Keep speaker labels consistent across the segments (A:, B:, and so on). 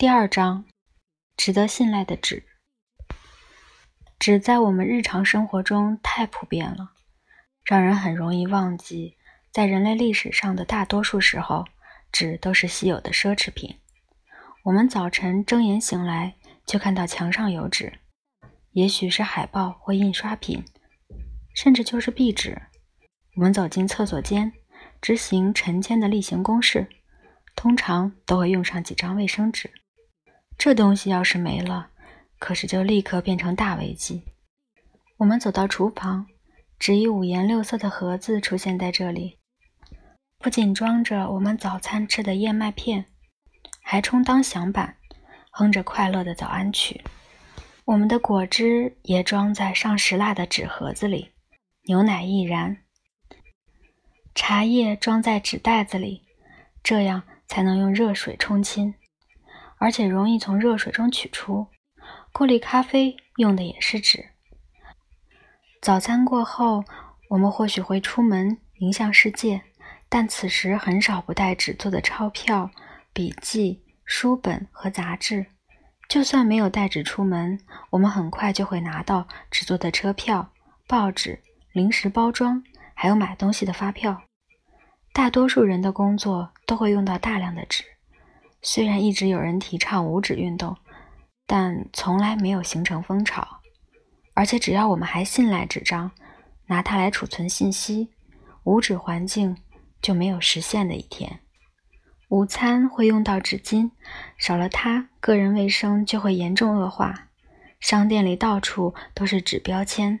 A: 第二章，值得信赖的纸。纸在我们日常生活中太普遍了，让人很容易忘记，在人类历史上的大多数时候，纸都是稀有的奢侈品。我们早晨睁眼醒来，就看到墙上有纸，也许是海报或印刷品，甚至就是壁纸。我们走进厕所间，执行晨间的例行公事，通常都会用上几张卫生纸。这东西要是没了，可是就立刻变成大危机。我们走到厨房，纸以五颜六色的盒子出现在这里，不仅装着我们早餐吃的燕麦片，还充当响板，哼着快乐的早安曲。我们的果汁也装在上石蜡的纸盒子里，牛奶亦然。茶叶装在纸袋子里，这样才能用热水冲清。而且容易从热水中取出。过滤咖啡用的也是纸。早餐过后，我们或许会出门迎向世界，但此时很少不带纸做的钞票、笔记、书本和杂志。就算没有带纸出门，我们很快就会拿到纸做的车票、报纸、零食包装，还有买东西的发票。大多数人的工作都会用到大量的纸。虽然一直有人提倡无纸运动，但从来没有形成风潮。而且，只要我们还信赖纸张，拿它来储存信息，无纸环境就没有实现的一天。午餐会用到纸巾，少了它，个人卫生就会严重恶化。商店里到处都是纸标签，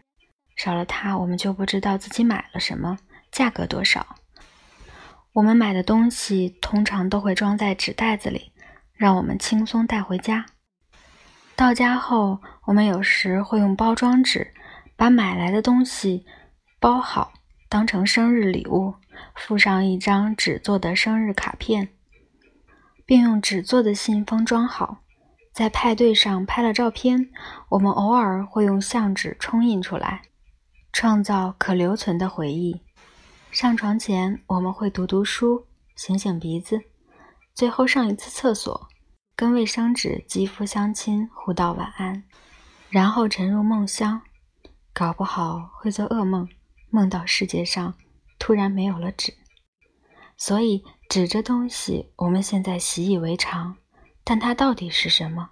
A: 少了它，我们就不知道自己买了什么，价格多少。我们买的东西通常都会装在纸袋子里，让我们轻松带回家。到家后，我们有时会用包装纸把买来的东西包好，当成生日礼物，附上一张纸做的生日卡片，并用纸做的信封装好。在派对上拍了照片，我们偶尔会用相纸冲印出来，创造可留存的回忆。上床前，我们会读读书，醒醒鼻子，最后上一次厕所，跟卫生纸肌肤相亲，互道晚安，然后沉入梦乡。搞不好会做噩梦，梦到世界上突然没有了纸。所以，纸这东西我们现在习以为常，但它到底是什么？